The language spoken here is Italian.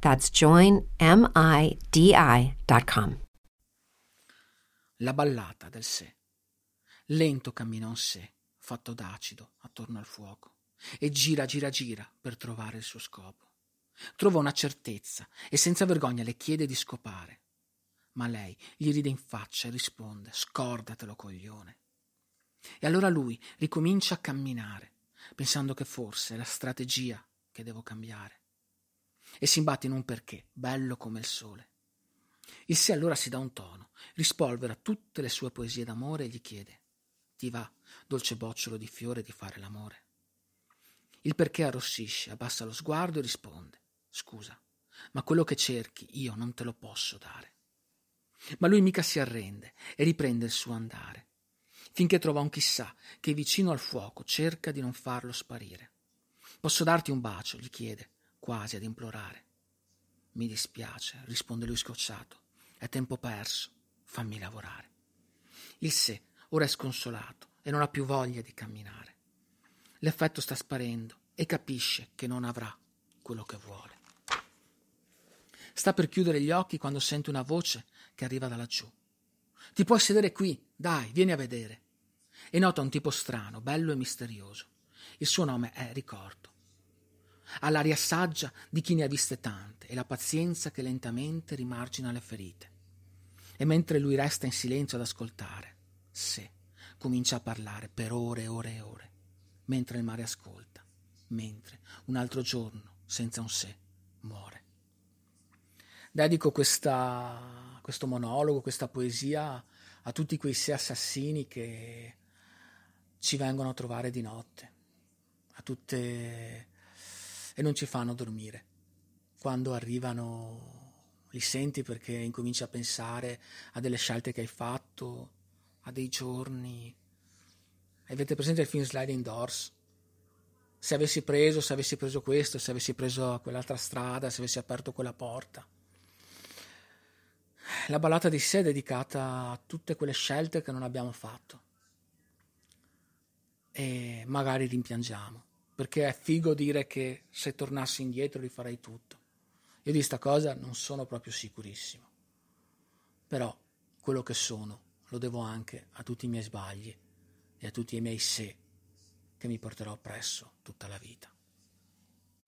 That's joinmidi.com. La ballata del sé. Lento cammina un sé, fatto d'acido, attorno al fuoco, e gira, gira, gira per trovare il suo scopo. Trova una certezza e senza vergogna le chiede di scopare ma lei gli ride in faccia e risponde Scordatelo, coglione. E allora lui ricomincia a camminare, pensando che forse è la strategia che devo cambiare. E si imbatte in un perché, bello come il sole. Il sé allora si dà un tono, rispolvera tutte le sue poesie d'amore e gli chiede Ti va, dolce bocciolo di fiore, di fare l'amore? Il perché arrossisce, abbassa lo sguardo e risponde Scusa, ma quello che cerchi io non te lo posso dare. Ma lui mica si arrende e riprende il suo andare, finché trova un chissà che vicino al fuoco cerca di non farlo sparire. Posso darti un bacio? gli chiede, quasi ad implorare. Mi dispiace, risponde lui scocciato. È tempo perso, fammi lavorare. Il sé ora è sconsolato e non ha più voglia di camminare. L'effetto sta sparendo e capisce che non avrà quello che vuole. Sta per chiudere gli occhi quando sente una voce che arriva da laggiù. Ti puoi sedere qui, dai, vieni a vedere. E nota un tipo strano, bello e misterioso. Il suo nome è Ricordo. Ha l'aria saggia di chi ne ha viste tante e la pazienza che lentamente rimargina le ferite. E mentre lui resta in silenzio ad ascoltare, se comincia a parlare per ore e ore e ore, mentre il mare ascolta, mentre un altro giorno, senza un sé, muore. Dedico questa questo monologo, questa poesia a tutti quei sei assassini che ci vengono a trovare di notte, a tutte e non ci fanno dormire. Quando arrivano li senti perché incominci a pensare a delle scelte che hai fatto, a dei giorni. Avete presente il film Sliding Doors? Se avessi preso, se avessi preso questo, se avessi preso quell'altra strada, se avessi aperto quella porta la ballata di sé è dedicata a tutte quelle scelte che non abbiamo fatto e magari rimpiangiamo perché è figo dire che se tornassi indietro rifarei tutto. Io di sta cosa non sono proprio sicurissimo. Però quello che sono lo devo anche a tutti i miei sbagli e a tutti i miei sé che mi porterò presso tutta la vita